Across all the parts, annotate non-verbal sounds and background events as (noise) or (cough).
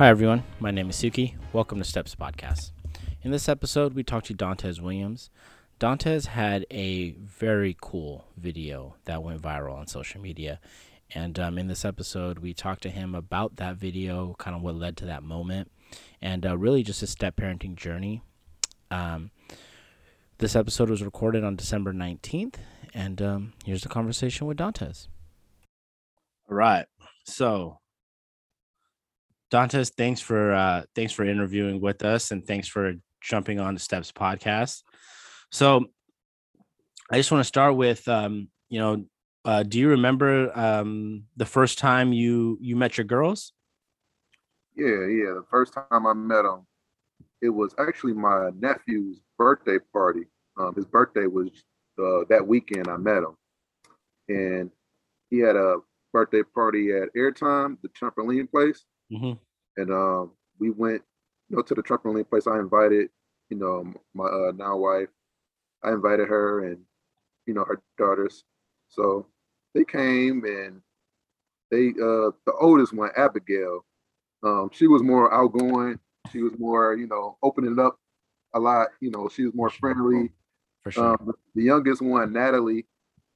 Hi, everyone. My name is Suki. Welcome to Steps Podcast. In this episode, we talked to Dantes Williams. Dantes had a very cool video that went viral on social media. And um, in this episode, we talked to him about that video, kind of what led to that moment, and uh, really just a step parenting journey. Um, this episode was recorded on December 19th, and um, here's the conversation with Dantes. All right. So, Dantes, thanks for uh, thanks for interviewing with us, and thanks for jumping on the Steps podcast. So, I just want to start with, um, you know, uh, do you remember um, the first time you you met your girls? Yeah, yeah. The first time I met them, it was actually my nephew's birthday party. Um, his birthday was uh, that weekend. I met him, and he had a birthday party at Airtime, the trampoline place, hmm and um, we went, you know, to the trampoline place. I invited, you know, my uh, now wife. I invited her and you know her daughters. So they came and they uh the oldest one, Abigail, um, she was more outgoing. She was more, you know, opening up a lot. You know, she was more friendly. For sure. Um, the youngest one, Natalie,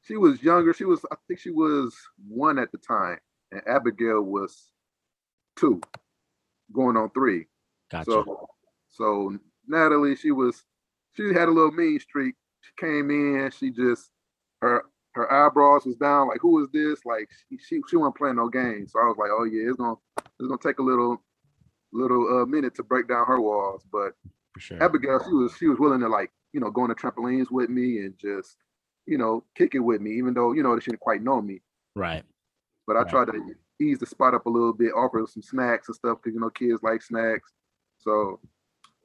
she was younger. She was, I think, she was one at the time, and Abigail was two, going on three. gotcha. So, so Natalie, she was, she had a little mean streak. She came in, she just her her eyebrows was down. Like, who is this? Like, she she, she wasn't playing no games. So I was like, oh yeah, it's gonna it's gonna take a little little uh, minute to break down her walls. But sure. Abigail, she was she was willing to like you know go on the trampolines with me and just you know kick it with me, even though you know she didn't quite know me. Right. But I Right. tried to ease the spot up a little bit, offer some snacks and stuff because you know kids like snacks. So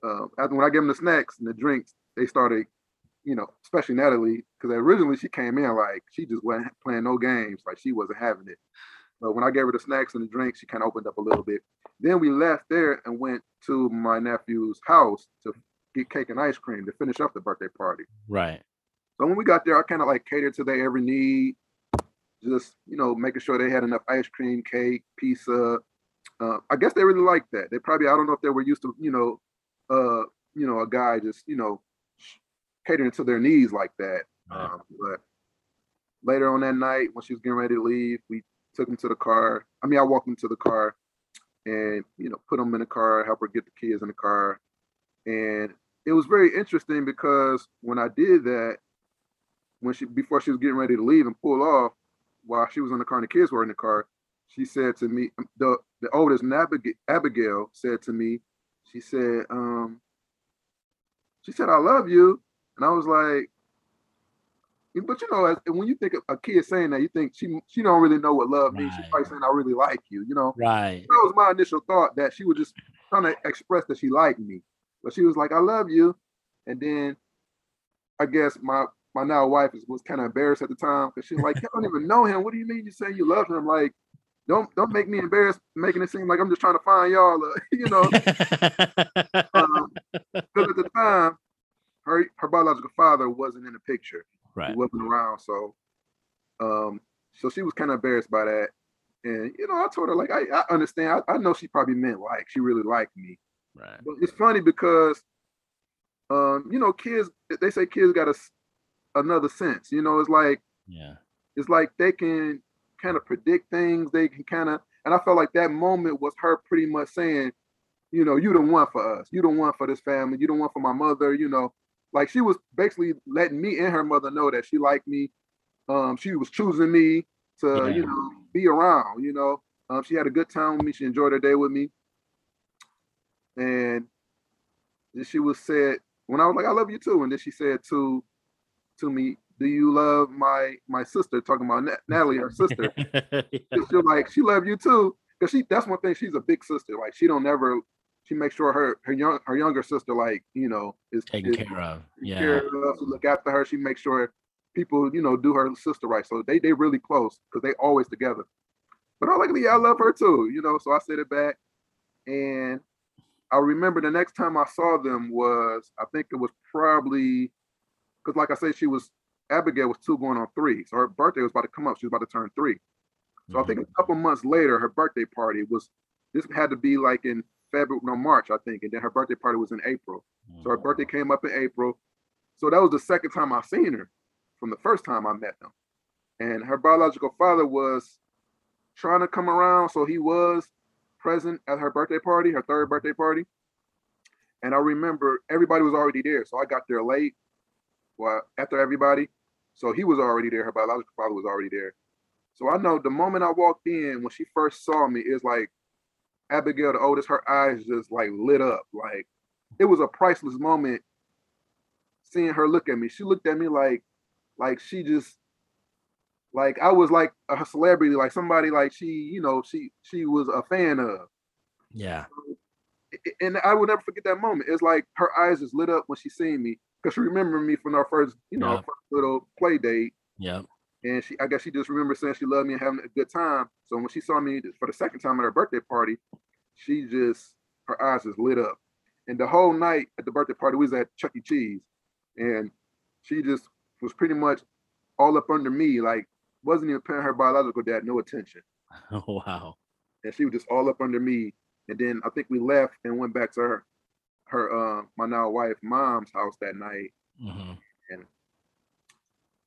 uh, after when I gave them the snacks and the drinks, they started, you know, especially Natalie, because originally she came in like she just wasn't playing no games, like she wasn't having it. But when I gave her the snacks and the drinks, she kind of opened up a little bit. Then we left there and went to my nephew's house to get cake and ice cream to finish up the birthday party. Right. So when we got there, I kind of like catered to their every need, just you know, making sure they had enough ice cream, cake, pizza. Uh, I guess they really liked that. They probably I don't know if they were used to you know, uh, you know, a guy just you know, catering to their needs like that. Right. Um, but later on that night, when she was getting ready to leave, we took him to the car. I mean, I walked him to the car, and you know, put him in the car, help her get the kids in the car, and it was very interesting because when I did that, when she before she was getting ready to leave and pull off, while she was in the car and the kids were in the car, she said to me, the the oldest Abigail said to me, she said, um, she said, I love you. And I was like, but you know, as, when you think of a kid saying that, you think she she don't really know what love means. She's probably saying, I really like you, you know. Right. That was my initial thought that she was just trying to express that she liked me. But she was like, I love you. And then I guess my my now wife is, was kind of embarrassed at the time because she was like, You don't even know him. What do you mean you say you love him? Like, don't don't make me embarrassed, making it seem like I'm just trying to find y'all, uh, (laughs) you know. Um, 'cause at the time, her her biological father wasn't in the picture. right. He wasn't around. So um, so she was kind of embarrassed by that. And you know, I told her like I, I understand. I, I know she probably meant like she really liked me. Right. But it's funny because um, you know, kids they say kids got a s- another sense. You know, it's like Yeah. it's like they can kind of predict things. They can kind of and I felt like that moment was her pretty much saying, you know, you don't want for us. You don't want for this family. You don't want for my mother, you know. Like she was basically letting me and her mother know that she liked me. Um, she was choosing me to, Yeah. you know, be around, you know. Um, she had a good time with me. She enjoyed her day with me. And then she was said, when I was like, I love you too. And then she said to to me, Do you love my my sister? Talking about Na- Natalie, her sister. (laughs) she was like, she love you too. Cause she that's one thing, she's a big sister. Like she don't never she makes sure her her young her younger sister, like, you know, is Taken is care of. Yeah. care of, to look after her. She makes sure people, you know, do her sister right. So they they really close because they always together. But I like, yeah, I love her too, you know. So I said it back, and I remember the next time I saw them was I think it was probably because, like I said, she was Abigail was two going on three, so her birthday was about to come up. She was about to turn three. So I think a mm-hmm. couple months later, her birthday party was this had to be like in February, no March, I think, and then her birthday party was in April. So her birthday oh. came up in April. So that was the second time I seen her from the first time I met them. And her biological father was trying to come around, so he was present at her birthday party, her third birthday party. And I remember everybody was already there, so I got there late. Well, after everybody, so he was already there. Her biological father was already there. So I know the moment I walked in, when she first saw me, it's like Abigail, the oldest, her eyes just like lit up. Like it was a priceless moment seeing her look at me. She looked at me like, like she just, like I was like a celebrity, like somebody like she, you know, she she was a fan of. Yeah. And I will never forget that moment. It's like her eyes just lit up when she seen me because she remembered me from our first, you know, first little play date. Yeah. And she, I guess she just remembered saying she loved me and having a good time. So when she saw me for the second time at her birthday party, she just, her eyes just lit up. And the whole night at the birthday party, we was at Chuck E. Cheese. And she just was pretty much all up under me, like wasn't even paying her biological dad no attention. Oh (laughs) wow. And she was just all up under me. And then I think we left and went back to her, her, uh, my now wife, mom's house that night. hmm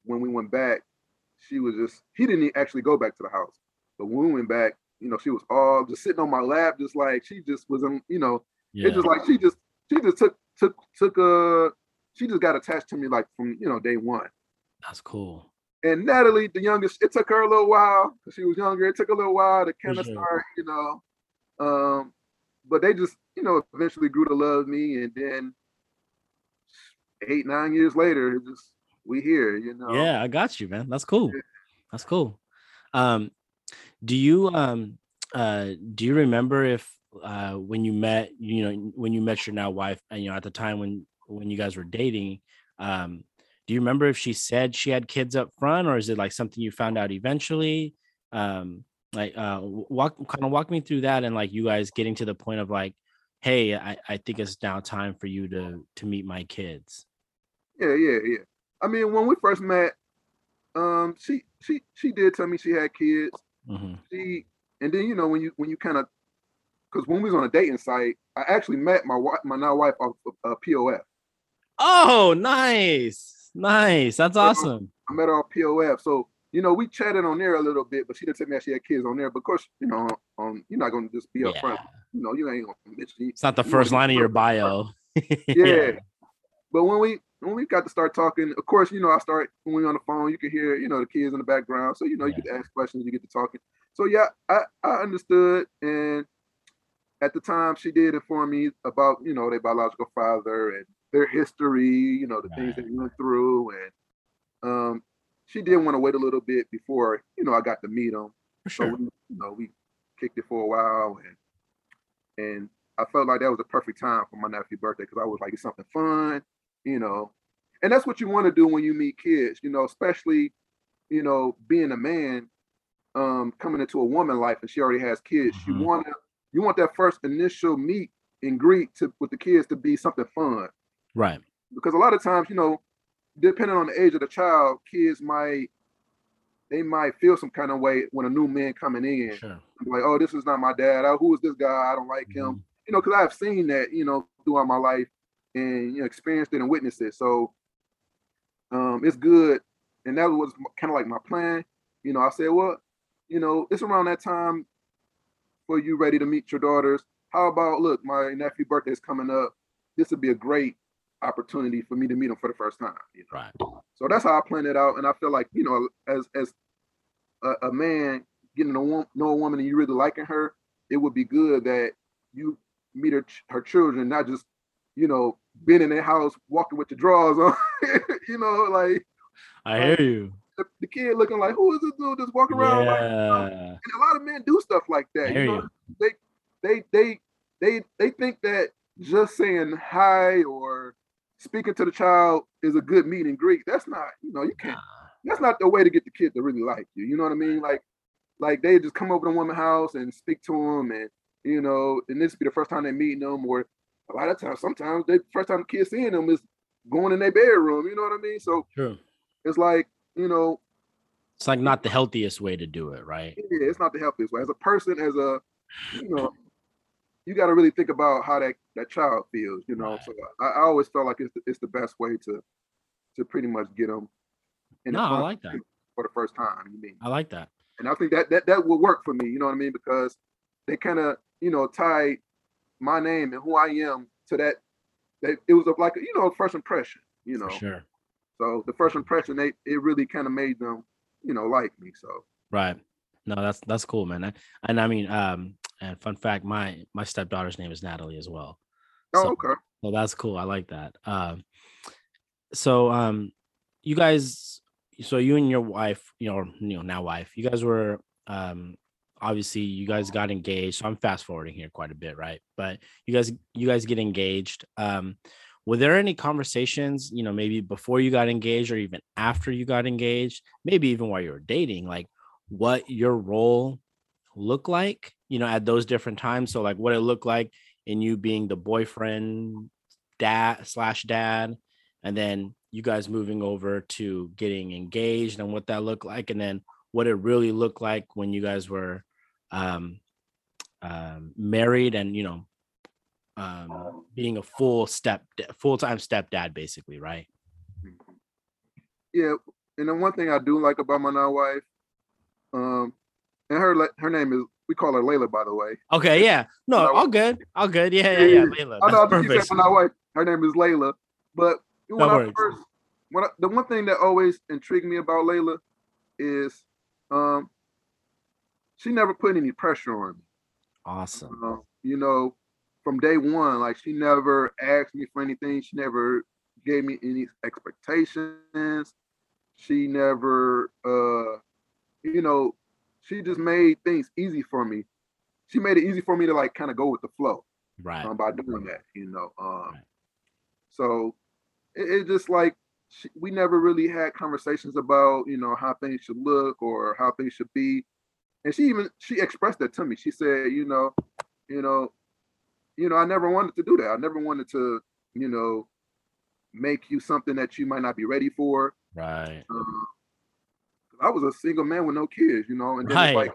when we went back, she was just he didn't actually go back to the house. But when we went back, you know, she was all just sitting on my lap, just like she just was in, you know, Yeah. it's just like she just she just took took took uh she just got attached to me like from you know day one. That's cool. And Natalie, the youngest, it took her a little while because she was younger. It took a little while to kind of sure. start, you know. Um, but they just, you know, eventually grew to love me, and then eight, nine years later, just we here, you know. Yeah, I got you, man. That's cool. That's cool. Um, do you um uh do you remember if uh when you met you know when you met your now wife and you know at the time when when you guys were dating um do you remember if she said she had kids up front or is it like something you found out eventually um like uh walk kind of walk me through that and like you guys getting to the point of like hey i i think it's now time for you to to meet my kids Yeah, yeah, yeah. I mean, when we first met, um, she she she did tell me she had kids. hmm She and then you know when you when you kind of because when we was on a dating site, I actually met my wife, my now wife off of uh, POF. oh nice nice that's awesome I met her on POF. So you know we chatted on there a little bit, but she didn't tell me that she had kids on there. But of course, you know, um, you're not gonna just be upfront. Yeah. You know, you ain't gonna mention. It's not the first line of your bio. (laughs) Yeah. But when we when we got to start talking, of course, you know, I start when we on the phone, you can hear, you know, the kids in the background. So, you know, you Yeah. get to ask questions, you get to talking. So yeah, I, I understood. And at the time she did inform me about, you know, their biological father and their history, you know, the things Right. they went through. And um she did want to wait a little bit before, you know, I got to meet them. For So we, you know, we kicked it for a while and and I felt like that was the perfect time for my nephew's birthday because I was like, it's something fun, you know. And that's what you want to do when you meet kids, you know, especially, you know, being a man, um, coming into a woman life and she already has kids. Mhm. You want to you want that first initial meet and greet to with the kids to be something fun. Right. Because a lot of times, you know, depending on the age of the child, kids might they might feel some kind of way when a new man coming in Sure. like, oh, this is not my dad. Oh, who is this guy? I don't like him. Mhm. You know, because I've seen that, you know, throughout my life and you know, experienced it and witnessed it. So um it's good. And that was kind of like my plan. You know, I said, well, you know, it's around that time for you ready to meet your daughters. How about look, my nephew birthday is coming up. This would be a great opportunity for me to meet him for the first time. You know? Right. So that's how I planned it out. And I feel like, you know, as as a, a man getting to know a woman and you really liking her, it would be good that you meet her her children, not just, you know, being in their house walking with your drawers on. (laughs) you know, like I hear you. the, the kid looking like, who is this dude just walking around? Like, Yeah. and a lot of men do stuff like that. You know, you. they they they they they think that just saying hi or speaking to the child is a good meet and greet. That's not, you know, you can't that's not the way to get the kid to really like you. You know what I mean? Like, like they just come over to woman's house and speak to them, and you know, and this be the first time they meeting them, or a lot of times, sometimes the first time the kid seeing them is going in their bedroom. You know what I mean? So True. it's like, you know, It's like not the healthiest way to do it, right? yeah, it's not the healthiest way. As a person, as a, you know, you got to really think about how that that child feels, you know. Right. So I, I always felt like it's the, it's the best way to to pretty much get them in No, I like that. for the first time. You mean? I like that. And I think that that that will work for me. You know what I mean? Because they kind of you know tied my name and who I am to that. That it was like you know first impression. You know, For sure. so the first impression they it really kind of made them you know like me. So Right. No, that's that's cool, man. I, and I mean, um, and fun fact, my my stepdaughter's name is Natalie as well. oh So- okay. Well, that's cool. I like that. Um, so um, you guys, so you and your wife, you know, you know, now wife, you guys were um, obviously you guys got engaged. So I'm fast forwarding here quite a bit, right? But you guys, you guys get engaged. Um, were there any conversations, you know, maybe before you got engaged or even after you got engaged, maybe even while you were dating, like what your role looked like, you know, at those different times? So like what it looked like in you being the boyfriend dad slash dad and then you guys moving over to getting engaged and what that looked like and then what it really looked like when you guys were um, um married and you know um being a full step full-time stepdad basically right. Yeah, and then one thing I do like about my now wife, um, and her her name is we call her Layla by the way. okay yeah no all good all good yeah yeah Yeah. Layla, I know I that's just keep saying perfect. my wife. Her name is Layla, but when No I worries. first, when I, the one thing that always intrigued me about Layla is, um, she never put any pressure on me. awesome Uh, you know, from day one, like she never asked me for anything. She never gave me any expectations. She never, uh, you know, she just made things easy for me. She made it easy for me to like kind of go with the flow right um, by doing that, you know. Um, Right. so it, it just like she, we never really had conversations about, you know, how things should look or how things should be. And she even she expressed that to me. She said, you know, you know, you know, I never wanted to do that. I never wanted to, you know, make you something that you might not be ready for. right Um, I was a single man with no kids, you know, and then Right. like as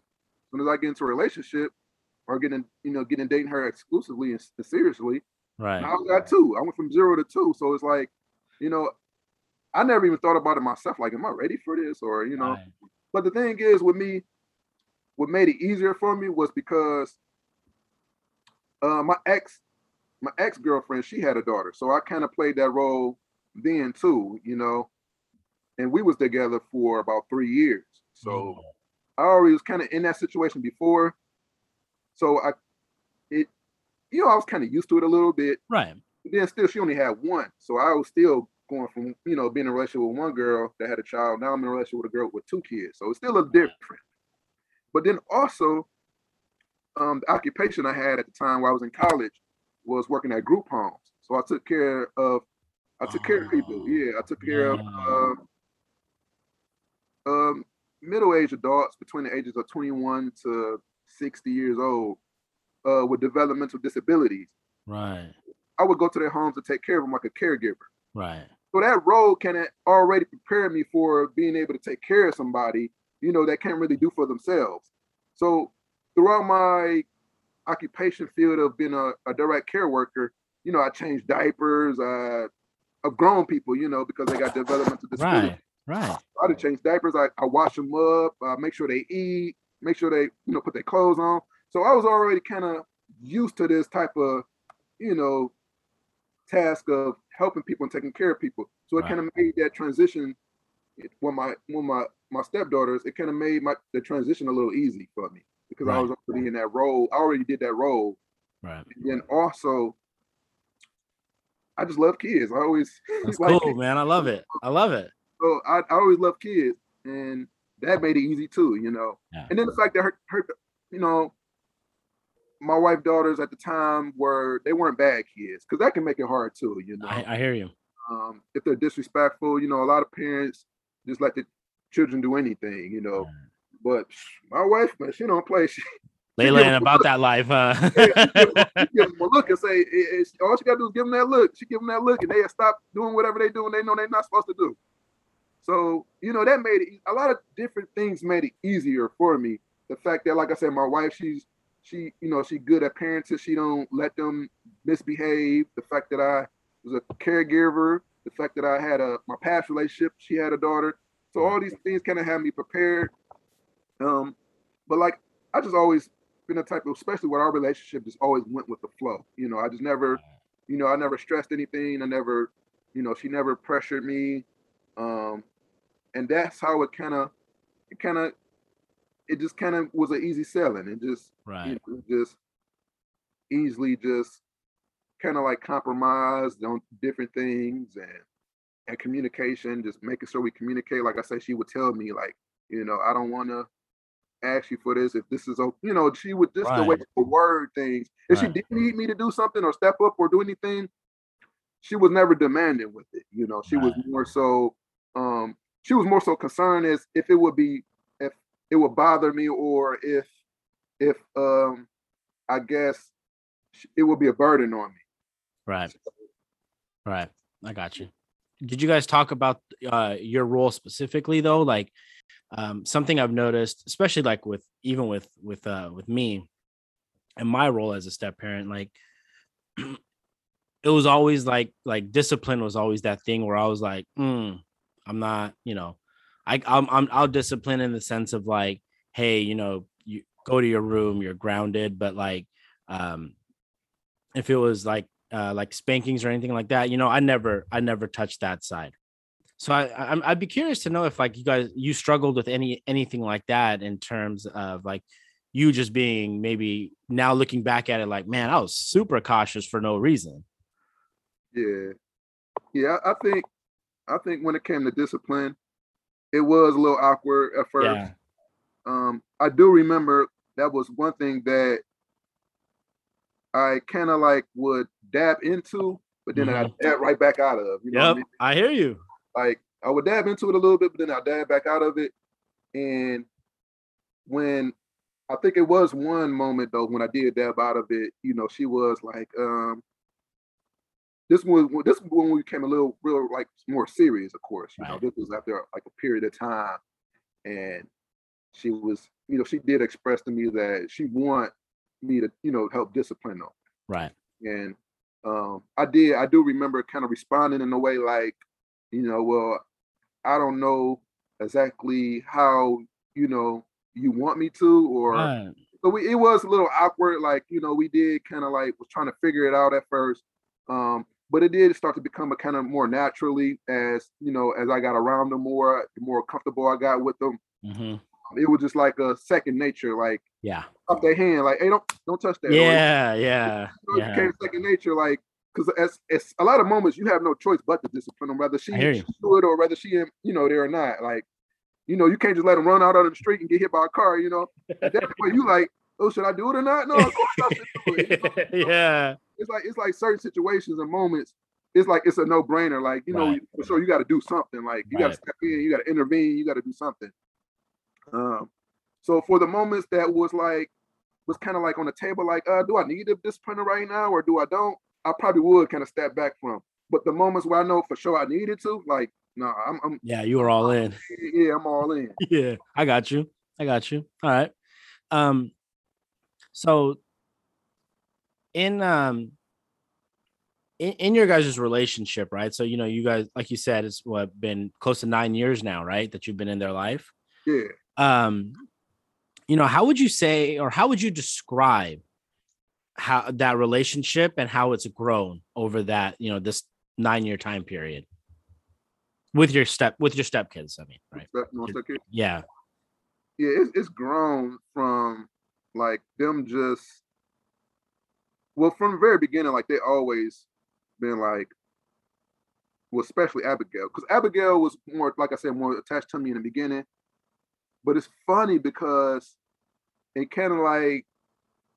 soon as I get into a relationship or getting, you know, getting dating her exclusively and, seriously, right I got two. I went from zero to two. So it's like, you know, I never even thought about it myself. Like, am I ready for this? Or, you know, right. but the thing is with me, what made it easier for me was because uh, my ex, my ex girlfriend, she had a daughter, so I kind of played that role then too, you know. And we was together for about three years, so Mm. I already was kind of in that situation before. So I, it, you know, I was kind of used to it a little bit. right But then still, she only had one, so I was still going from you know being in a relationship with one girl that had a child. Now I'm in a relationship with a girl with two kids, so it's still a different. But then also, um, the occupation I had at the time while I was in college was working at group homes. So I took care of, I took care of people. Oh, Yeah, I took care of yeah. Um, middle-aged adults between the ages of 21 to 60 years old uh, with developmental disabilities. right I would go to their homes to take care of them like a caregiver. right So that role can already prepare me for being able to take care of somebody, you know, that can't really do for themselves. So throughout my occupation field of being a, a direct care worker, you know, I changed diapers uh, of grown people, you know, because they got developmental disabilities. right right I had to change diapers. I, I wash them up, uh, make sure they eat, make sure they, you know, put their clothes on. So I was already kind of used to this type of, you know, task of helping people and taking care of people. So it Right. kind of made that transition when my when my my stepdaughters, it kind of made my the transition a little easy for me because I was already in that role. I already did that role. right And then also I just love kids. I always (laughs) that's like cool man i love it i love it so I, I always love kids, and that made it easy too, you know. Yeah. And then the fact that her, her, you know, my wife daughters at the time were they weren't bad kids, because that can make it hard too, you know. I, I hear you um, if they're disrespectful, you know, a lot of parents just let the children do anything, you know. But my wife, man, she don't play. (laughs) She, Layla give about that life, huh? (laughs) she give them a look and say, all she gotta do is give them that look. She give them that look, and they stop doing whatever they do, and they know they're not supposed to do. So you know that made it. A lot of different things made it easier for me. The fact that, like I said, my wife, she's she, you know, she good at parenting. She don't let them misbehave. The fact that I was a caregiver, the fact that I had a my past relationship, she had a daughter. So all these things kind of had me prepared. Um, but like I just always been a type of, especially with our relationship, just always went with the flow. You know, I just never, you know, I never stressed anything. I never, you know, she never pressured me. Um, and that's how it kind of, it kind of, it just kind of was an easy selling. It just, Right. you know, just easily just kind of like compromised on different things and and communication, just making sure we communicate. Like I said, she would tell me like, you know, I don't want to ask you for this if this is. You know, she would just the way Right. would word things. If she didn't need me to do something or step up or do anything, she was never demanding with it. You know, she was more so um she was more so concerned as if it would be if it would bother me or if if um I guess it would be a burden on me. Right. Right. I got you. Did you guys talk about uh your role specifically though? Like um something I've noticed, especially like with even with with uh with me and my role as a step parent, like (clears throat) it was always like like discipline was always that thing where I was like, mm, I'm not, you know, I I'm, I'm I'll discipline in the sense of like, hey, you know, you go to your room, you're grounded, but like um if it was like uh like spankings or anything like that, you know, I never I never touched that side. So I, I I'd be curious to know if like you guys you struggled with any anything like that in terms of like you just being maybe now looking back at it like man I was super cautious for no reason. Yeah. Yeah, I think I think when it came to discipline, it was a little awkward at first. Yeah. Um, I do remember that was one thing that I kind of like would dab into, but then I dab right back out of. You know what I mean? I hear you. Like I would dab into it a little bit, but then I dab back out of it. And when I think it was one moment though, when I did dab out of it, you know, she was like, um, this was this when we became a little real like more serious, of course. You know, this was after like a period of time. And she was, you know, she did express to me that she want me to, you know, help discipline them Right. and um, I did. I do remember kind of responding in a way like, you know, well, I don't know exactly how you know you want me to, or Right. so we, it was a little awkward. Like you know, we did kind of like was trying to figure it out at first, um, but it did start to become a kind of more naturally as you know as I got around them more, the more comfortable I got with them. hmm It was just like a second nature, like Yeah. up their hand, like hey, don't don't touch that. Yeah. Yeah. know, (laughs) it became second nature, like because it's, it's a lot of moments you have no choice but to discipline them, whether she do it or whether she, you know, there or not. Like, you know, you can't just let them run out on the street and get hit by a car. You know, at that point you like, oh, should I do it or not? No, of course I should do it. you know? (laughs) yeah. It's like it's like certain situations and moments. It's like it's a no brainer. Like you know, for sure you got to do something. Like you got to step in, you got to intervene, you got to do something. Um, so for the moments that was like was kind of like on the table, like, uh, do I need a discipliner right now or do I don't? I probably would kind of step back from. But the moments where I know for sure I needed to, like, no, I'm, I'm Yeah. You were all in. (laughs) yeah, I'm all in. (laughs) yeah i got you i got you all right um so in um in, in your guys' relationship right? So you know you guys like you said it's what been close to nine years now right that you've been in their life? Yeah. um you know how would you say or how would you describe how that relationship and how it's grown over that you know this nine year time period? With your step with your stepkids i mean right? Step- step yeah. Yeah, it's, it's grown from like them just well from the very beginning, like they always been like, well, especially Abigail, because Abigail was more, like I said, more attached to me in the beginning. But it's funny because it kind of like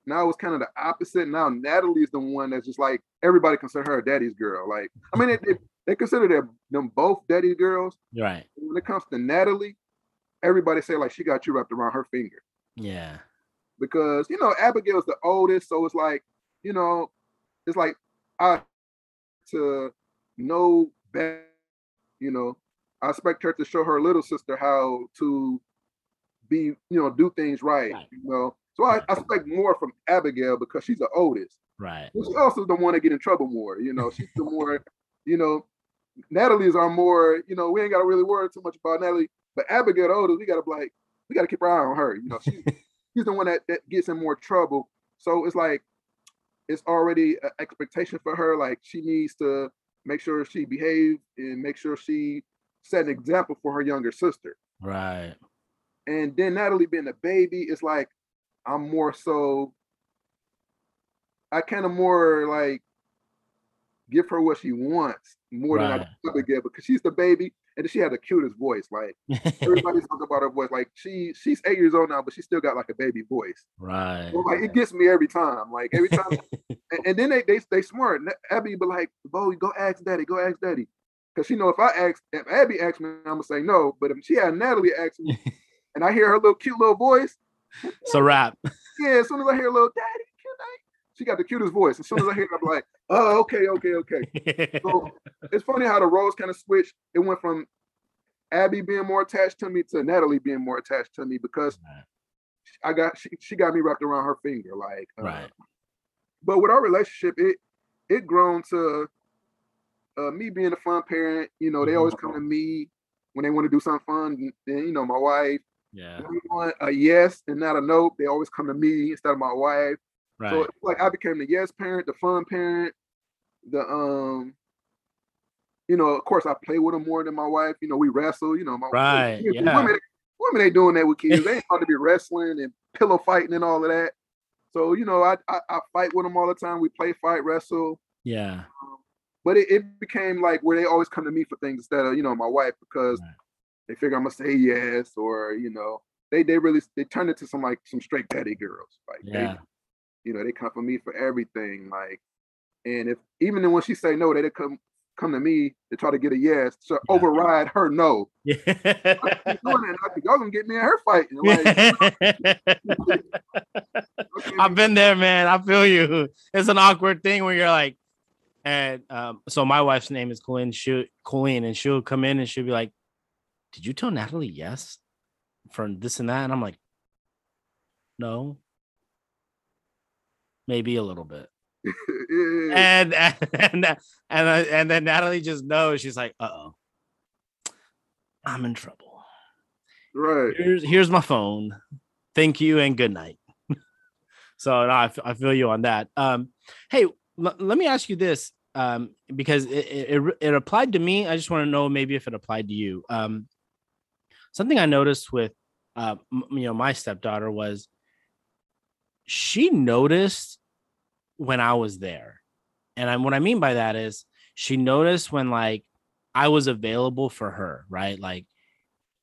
now it's kind of the opposite. Now Natalie is the one that's just like everybody consider her daddy's girl. Like, I mean, they, they, they consider them, them both daddy girls. right When it comes to Natalie, everybody say like she got you wrapped around her finger yeah because you know Abigail's the oldest, so it's like you know, it's like I to know better. You know, I expect her to show her little sister how to be, you know, do things right. Right. You know, So I, I expect more from Abigail because she's the oldest. Right. But she also don't want to get in trouble more. You know, she's the more, you know, Natalie's are more, you know, we ain't gotta really worry too much about Natalie. But Abigail the oldest, we gotta be like, we gotta keep our eye on her. You know, she's she's the one that, that gets in more trouble. So it's like it's already an expectation for her. Like she needs to make sure she behaves and make sure she set an example for her younger sister. Right. And then Natalie being a baby, it's like I'm more so I kind of more like give her what she wants more Right. than I Abigail because she's the baby and she had the cutest voice. Like (laughs) everybody's talking about her voice. Like she she's eight years old now, but she still got like a baby voice. right. So, like it gets me every time. Like every time, (laughs) and, and then they they they smart. Abby be like, "Bo, go ask daddy. Go ask daddy." Because she know if I ask, if Abby asks me, I'm gonna say no. But if she had Natalie ask me, (laughs) and I hear her little cute little voice, so rap. yeah. As soon as I hear a little daddy, she got the cutest voice. As soon as I hear, it, I'm like, oh, okay, okay, okay. (laughs) So it's funny how the roles kind of switched. It went from Abby being more attached to me to Natalie being more attached to me because I got she, she got me wrapped around her finger. Like, uh, Right. but with our relationship, it it grown to uh, me being a fun parent. You know, they always come to me when they want to do something fun. and Then you know, my wife. yeah. When we want a yes and not a no, they always come to me instead of my wife. Right. So it's like I became the yes parent, the fun parent, the um. You know, of course, I play with them more than my wife. You know, we wrestle. You know, my Right, women, yeah. women, women ain't doing that with kids. They (laughs) ain't about to be wrestling and pillow fighting and all of that. So you know, I, I I fight with them all the time. We play, fight, wrestle. yeah. But it, it became like where they always come to me for things instead of you know my wife because Right. they figure I'm gonna say yes or you know they they really they turn it to some like some straight daddy girls like Yeah. You know they come for me for everything like and if even then when she say no they come come to me to try to get a yes to Yeah. override her no Yeah. Doing that, and I think y'all gonna get me in her fighting like (laughs) okay, I've been there, man. I feel you. It's an awkward thing when you're like, and um, so my wife's name is Colleen. She Colleen, and she'll come in and she'll be like, "Did you tell Natalie yes for this and that?" And I'm like, "No, maybe a little bit." And (laughs) and and and, uh, and then Natalie just knows. She's like, "Uh oh, I'm in trouble." right here's here's my phone. Thank you and good night. (laughs) so no, I, f- I feel you on that. Um, hey, l- let me ask you this, um, because it, it it it applied to me. I just want to know maybe if it applied to you. Um, something I noticed with uh, m- you know my stepdaughter was she noticed when I was there, and I, what I mean by that is she noticed when like I was available for her, right? Like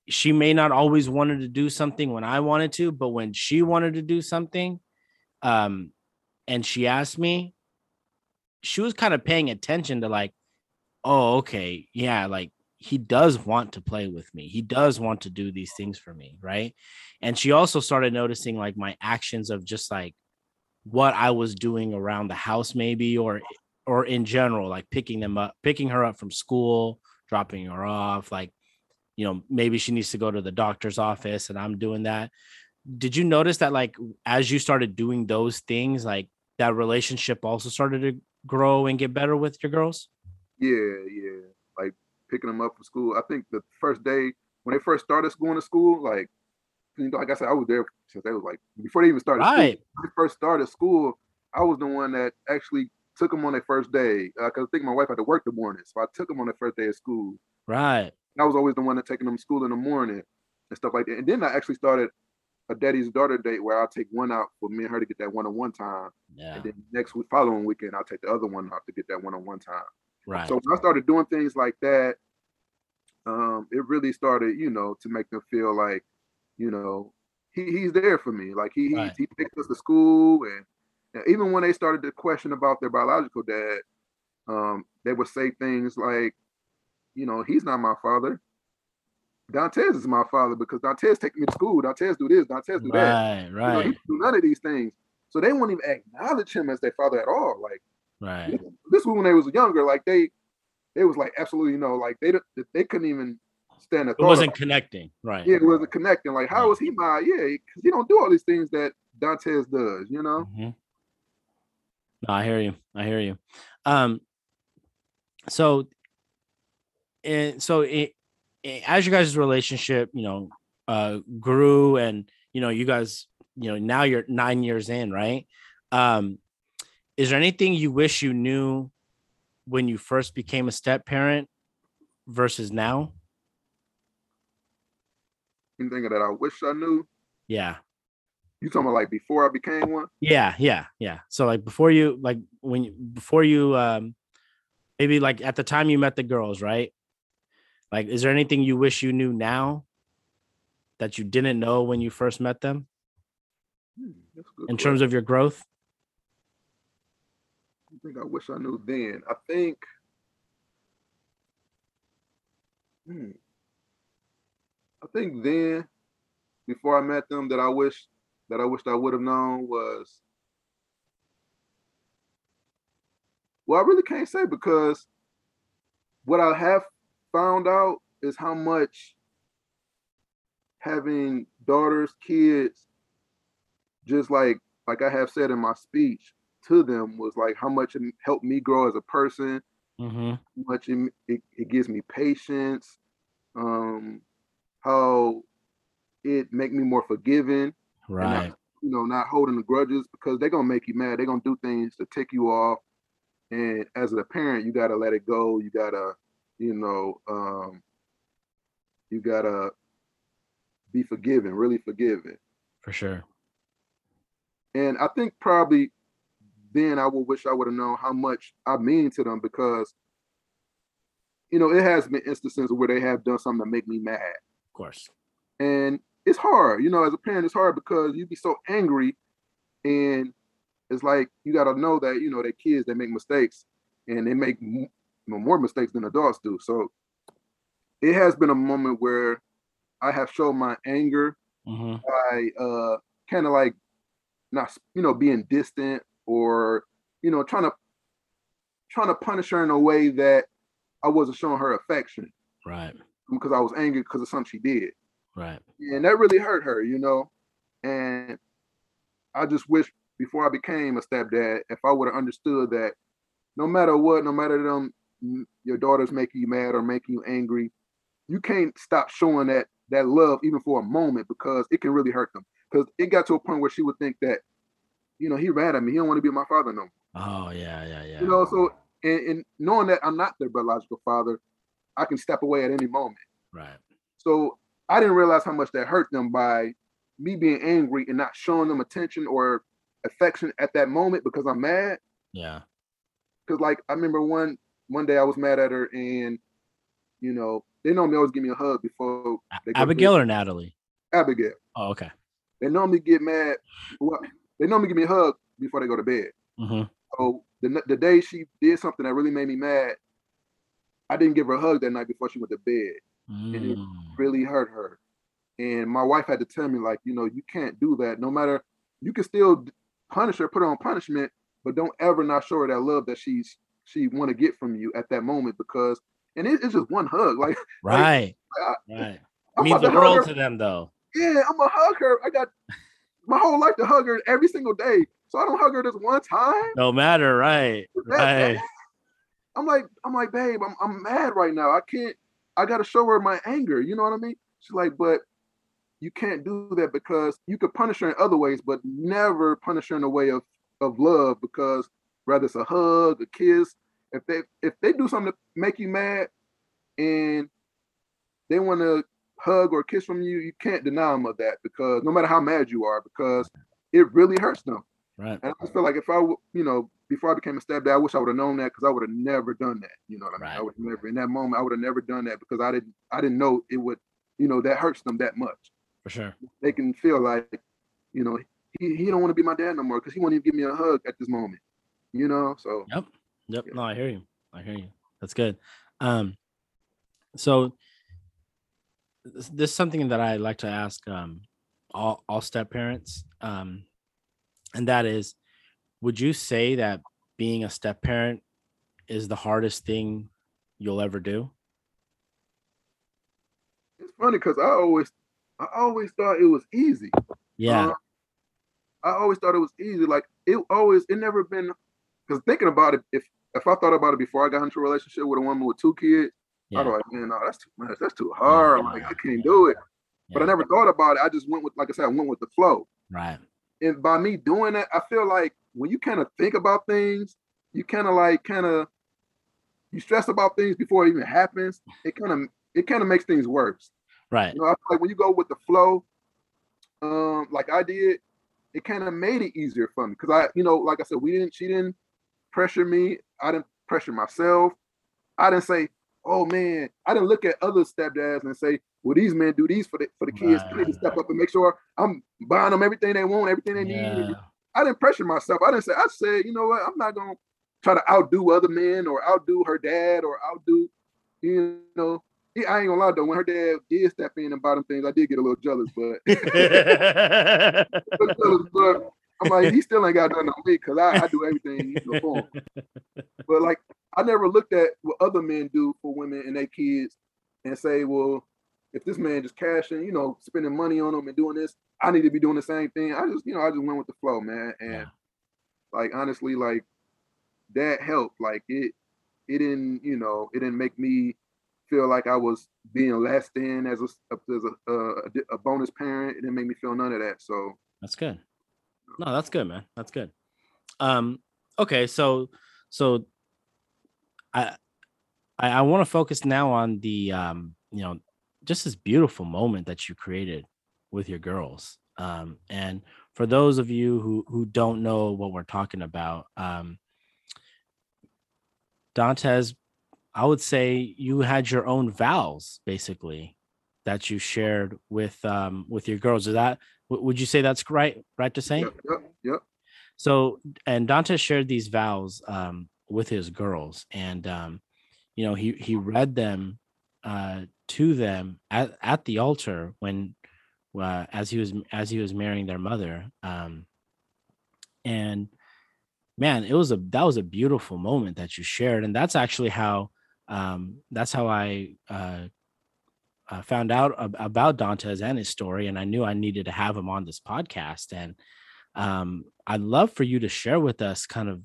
she may not always wanted to do something when I wanted to, but when she wanted to do something, um, and she asked me, she was kind of paying attention to like, oh, okay, yeah, like he does want to play with me. He does want to do these things for me, right? And she also started noticing like my actions of just like what I was doing around the house, maybe, or or in general, like picking them up, picking her up from school, dropping her off, like you know maybe she needs to go to the doctor's office and i'm doing that did you notice that like as you started doing those things like that relationship also started to grow and get better with your girls Yeah, yeah. Like picking them up from school. I think the first day when they first started going to school, like you know, like I said, I was there since they was like before they even started. school. right When they first started school, I was the one that actually took them on their first day. Uh, Cause I think my wife had to work the morning, so I took them on their first day of school. right And I was always the one that taking them to school in the morning and stuff like that. And then I actually started a daddy's daughter date where I'll take one out for me and her to get that one-on-one time, yeah and then next week, following weekend, I'll take the other one out to get that one-on-one time. right So when I started doing things like that, um, it really started, you know, to make them feel like, you know, he, he's there for me. Like he Right. he, he takes us to school, and, and even when they started to question about their biological dad, um, they would say things like, you know, he's not my father. Dantes is my father because Dantes take me to school. Dantes do this. Dantes do that. right You know, he right do none of these things. So they won't even acknowledge him as their father at all. Like right this, this was when they was younger. Like they, they was like absolutely no. Like they they couldn't even stand a it wasn't connecting right. Yeah, it wasn't connecting. Like how is he my yeah? Because he don't do all these things that Dantes does, you know? Mhm. No, I hear you. I hear you. Um, so, and so it, it, as you guys' relationship, you know, uh, grew, and you know, you guys, you know, now you're nine years in, right? Um, is there anything you wish you knew when you first became a step parent versus now? Anything that I wish I knew. Yeah. You talking about like before I became one? Yeah, yeah, yeah. So like before you like when you before you um maybe like at the time you met the girls, right? Like is there anything you wish you knew now that you didn't know when you first met them Hmm, that's a good in terms of your growth? I think I wish I knew then. I think. Hmm. I think then, before I met them, that I wish that I wished I would have known was. Well, I really can't say because what I have found out is how much having daughters, kids, just like like I have said in my speech, to them was like how much it helped me grow as a person, Mm-hmm. how much it, it, it gives me patience, um, how it make me more forgiving, Right. you know, not holding the grudges because they're gonna make you mad. They're gonna do things to tick you off. And as a parent, you gotta let it go. You gotta, you know, um, you gotta be forgiving, really forgiving. For sure. And I think probably then I would wish I would have known how much I mean to them because, you know, it has been instances where they have done something to make me mad. Of course. And it's hard, you know, as a parent, it's hard because you'd be so angry and it's like you got to know that, you know, that kids, they make mistakes and they make m- more mistakes than adults do. So it has been a moment where I have shown my anger Mm-hmm. by uh kind of like not you know being distant or you know trying to trying to punish her in a way that I wasn't showing her affection Right. Because I was angry because of something she did. Right. And that really hurt her, you know. And I just wish before I became a stepdad, if I would have understood that no matter what, no matter them mm, your daughters making you mad or making you angry, you can't stop showing that that love even for a moment because it can really hurt them. Because it got to a point where she would think that, you know, he mad at me. He don't want to be my father no more. Oh yeah, yeah, yeah. You know, so and, and knowing that I'm not their biological father, I can step away at any moment. right. So I didn't realize how much that hurt them by me being angry and not showing them attention or affection at that moment because I'm mad. Yeah. Because like I remember one one day I was mad at her and you know they normally always give me a hug before they Abigail or Natalie? Abigail. Oh, okay. They normally get mad. Well, they normally give me a hug before they go to bed. Mm-hmm. So the the day she did something that really made me mad, I didn't give her a hug that night before she went to bed. And it Mm. really hurt her. And my wife had to tell me, like, you know, you can't do that. No matter, you can still punish her, put her on punishment, but don't ever not show her that love that she's she want to get from you at that moment because, and it, it's just one hug. (laughs) Like, Right. I, Right. I'm means the world to them though. Yeah, I'm gonna hug her. I got my whole life to hug her every single day, so I don't hug her this one time. No matter, right. That- Right. that- I'm like, I'm like, babe, I'm I'm mad right now. I can't. I gotta show her my anger. You know what I mean? She's like, but you can't do that because you could punish her in other ways, but never punish her in a way of of love. Because whether it's a hug, a kiss, if they if they do something to make you mad, and they want to hug or kiss from you, you can't deny them of that because no matter how mad you are, because it really hurts them. Right. And I just feel like if I, you know, before I became a stepdad, I wish I would have known that because I would have never done that. You know what I mean? I would never in that moment. I would have never done that because I didn't. I didn't know it would. You know, that hurts them that much. For sure. They can feel like, you know, he, he don't want to be my dad no more because he won't even give me a hug at this moment. You know, so Yep. Yep. Yeah. No, I hear you. I hear you. That's good. Um, so this, this is something that I like to ask um all all step parents. Um, and that is, would you say that being a step parent is the hardest thing you'll ever do? it's funny because I always, I always thought it was easy. Yeah. Uh, I always thought it was easy. Like it always, it never been. Because thinking about it, if if I thought about it before I got into a relationship with a woman with two kids, yeah. I'd be like, man, no, that's too much. That's too hard. Yeah, like I can't do it. Yeah. But I never thought about it. I just went with, like I said, I went with the flow. Right. And by me doing that, I feel like when you kind of think about things, you kind of like kind of you stress about things before it even happens. It kind of it kind of makes things worse. Right. You know, like when you go with the flow, um, like I did, it kind of made it easier for me because I, you know, like I said, we didn't, she didn't pressure me. I didn't pressure myself. I didn't say, oh man, I didn't look at other stepdads and say, well, these men do these for the for the kids. Right. I need to step up and make sure I'm buying them everything they want, everything they yeah. need. I didn't pressure myself. I didn't say, I said, you know what, I'm not gonna try to outdo other men or outdo her dad or outdo, you know, I ain't gonna lie though, when her dad did step in and buy them things, I did get a little jealous, but, (laughs) (laughs) but I'm like, he still ain't got nothing on me because I, I, do everything for him. But like, I never looked at what other men do for women and their kids and say, well, if this man just cashing, you know, spending money on them and doing this, I need to be doing the same thing. I just, you know, I just went with the flow, man. And yeah. like honestly, like that helped. Like it, it didn't, you know, it didn't make me feel like I was being less than as a as a, a, a bonus parent. It didn't make me feel none of that. So that's good. No, that's good, man. That's good. Um, okay, so so I I, I want to focus now on the um, you know, just this beautiful moment that you created with your girls. Um, and for those of you who who don't know what we're talking about, um, Dantes I would say you had your own vows basically that you shared with um with your girls. Is that would you say that's right right to say? Yep, yep, yep. So and Dante shared these vows um with his girls and um you know he he read them uh to them at, at the altar when uh, as he was as he was marrying their mother um and man it was a that was a beautiful moment that you shared and that's actually how um, that's how I uh, uh, found out ab- about Dantes and his story, and I knew I needed to have him on this podcast. And um, I'd love for you to share with us kind of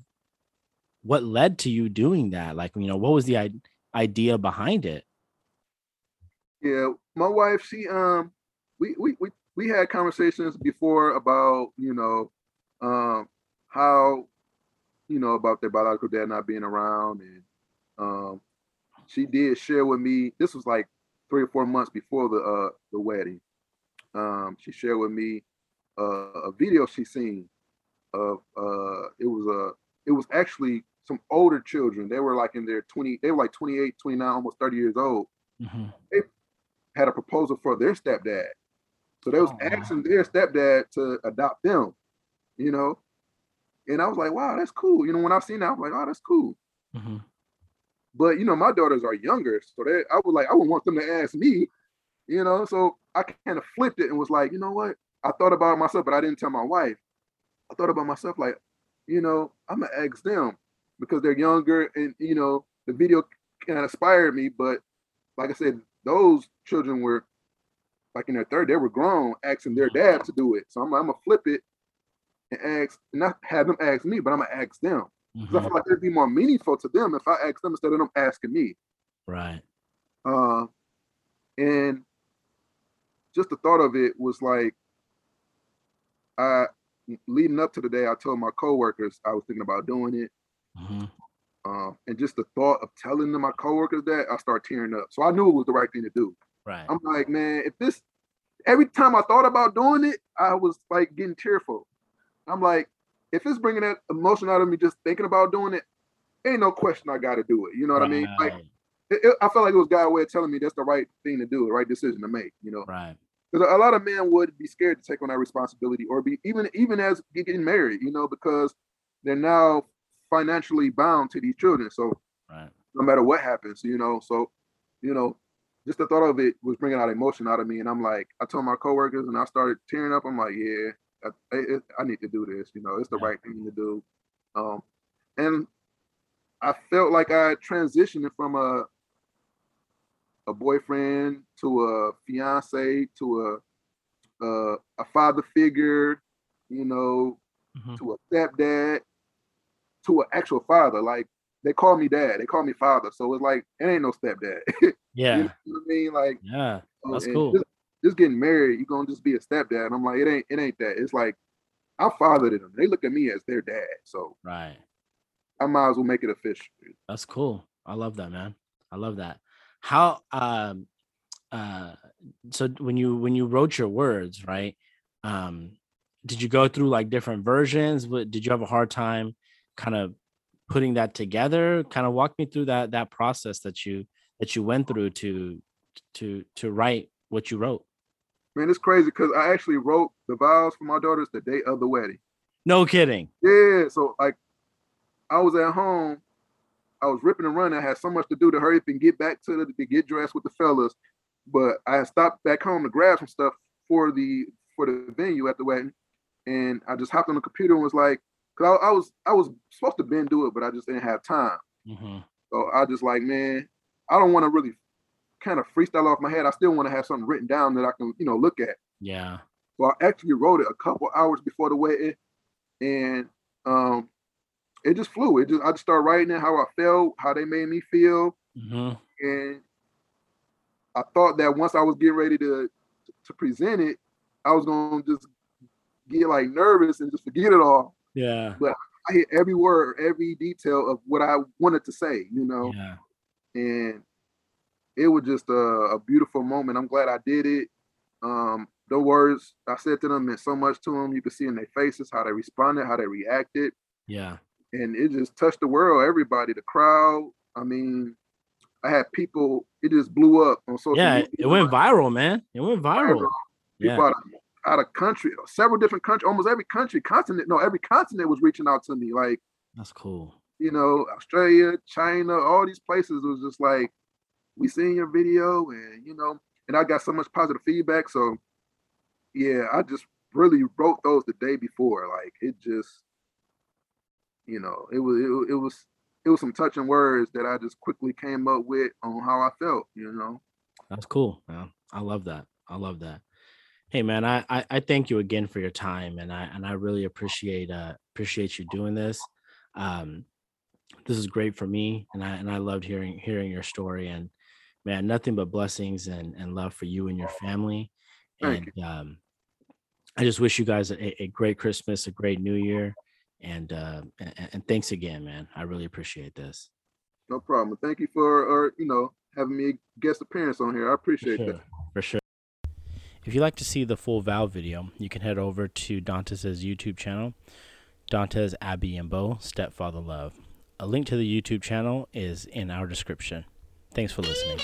what led to you doing that. Like, you know, what was the I- idea behind it? Yeah, my wife, she um, we we we we had conversations before about you know, um, how you know about their biological dad not being around and um she did share with me. This was like three or four months before the uh the wedding. Um, she shared with me uh, a video she seen of uh it was a it was actually some older children. They were like in their 20, they were like 28, 29, almost 30 years old. Mm-hmm. They had a proposal for their stepdad. So they was oh, asking their stepdad to adopt them, you know. And I was like, wow, that's cool. You know, when I seen that, I was like, oh, that's cool. Mm-hmm. But you know, my daughters are younger, so they I was like, I would want them to ask me, you know. So I kind of flipped it and was like, you know what? I thought about myself, but I didn't tell my wife. I thought about myself like, you know, I'm gonna ask them because they're younger and you know, the video kind of inspired me. But like I said, those children were like in their third, they were grown, asking their dad to do it. So I'm, I'm gonna flip it and ask, and not have them ask me, but I'm gonna ask them. Mm-hmm. I feel like it'd be more meaningful to them if I ask them instead of them asking me. Right. Uh, and just the thought of it was like, I leading up to the day, I told my coworkers I was thinking about doing it. Mm-hmm. Um, and just the thought of telling them my coworkers that, I start tearing up. So I knew it was the right thing to do. Right. I'm like, man, if this, every time I thought about doing it, I was like getting tearful. I'm like, if it's bringing that emotion out of me just thinking about doing it, ain't no question I got to do it. You know what right. I mean? Like, it, it, I felt like it was God's way of telling me that's the right thing to do, the right decision to make. You know, right? Because a lot of men would be scared to take on that responsibility, or be even even as getting married. You know, because they're now financially bound to these children. So, right. no matter what happens, you know, so you know, just the thought of it was bringing out emotion out of me, and I'm like, I told my coworkers, and I started tearing up. I'm like, yeah, I, I, need to do this. You know, it's the right thing to do. Um, and I felt like I transitioned from a a boyfriend to a fiance to a a, a father figure, you know, Mhm. to a stepdad, to an actual father. Like they call me dad, they call me father. So it's like it ain't no stepdad. (laughs) you Yeah. know what I mean? Like Yeah. oh, That's cool. Just, just getting married, you're gonna just be a stepdad. And I'm like, it ain't it ain't that. It's like I fathered them. They look at me as their dad. So Right. I might as well make it official. That's cool. I love that, man. I love that. How um uh so when you when you wrote your words, right? Um did you go through like different versions? What did you have a hard time kind of putting that together? Kind of walk me through that that process that you that you went through to to to write what you wrote. Man, it's crazy because I actually wrote the vows for my daughters the day of the wedding. No kidding. Yeah, so like I was at home, I was ripping and running. I had so much to do to hurry up and get back to the to get dressed with the fellas, but I stopped back home to grab some stuff for the for the venue at the wedding, and I just hopped on the computer and was like, cause I, I was I was supposed to been do it, but I just didn't have time. hmm So I just like, man, I don't want to really kind of freestyle off my head. I still want to have something written down that I can, you know, look at. Yeah. So I actually wrote it a couple hours before the wedding, and um, it just flew. It just I just started writing it how I felt, how they made me feel, hmm and I thought that once I was getting ready to to present it, I was gonna just get like nervous and just forget it all. Yeah. But I hit every word, every detail of what I wanted to say, you know, Yeah. and it was just a, a beautiful moment. I'm glad I did it. Um, the words I said to them meant so much to them. You could see in their faces how they responded, how they reacted, Yeah. and it just touched the world. Everybody, the crowd. I mean, I had people. It just blew up on social Yeah. media. It went viral, man. It went viral. People Yeah. out, of, out of country, several different countries, almost every country, continent. No, every continent was reaching out to me. Like That's cool. you know, Australia, China, all these places was just like, we seen your video, and you know, and I got so much positive feedback. So yeah, I just really wrote those the day before. Like it just, you know, it was it, it was it was some touching words that I just quickly came up with on how I felt. You know, That's cool, man. I love that. I love that. Hey man, I, I I thank you again for your time and I and I really appreciate uh appreciate you doing this. Um this is great for me and I and I loved hearing hearing your story and man, nothing but blessings and and love for you and your family. Thank and um I just wish you guys a, a great Christmas, a great new year. And uh and, and thanks again, man. I really appreciate this. no problem. Thank you for, or you know, having me guest appearance on here. I For appreciate sure. that. For sure. If you'd like to see the full Vow video, you can head over to Dantes' YouTube channel, Dantes, Abby, and Bo, Stepfather Love. A link to the YouTube channel is in our description. Thanks for listening.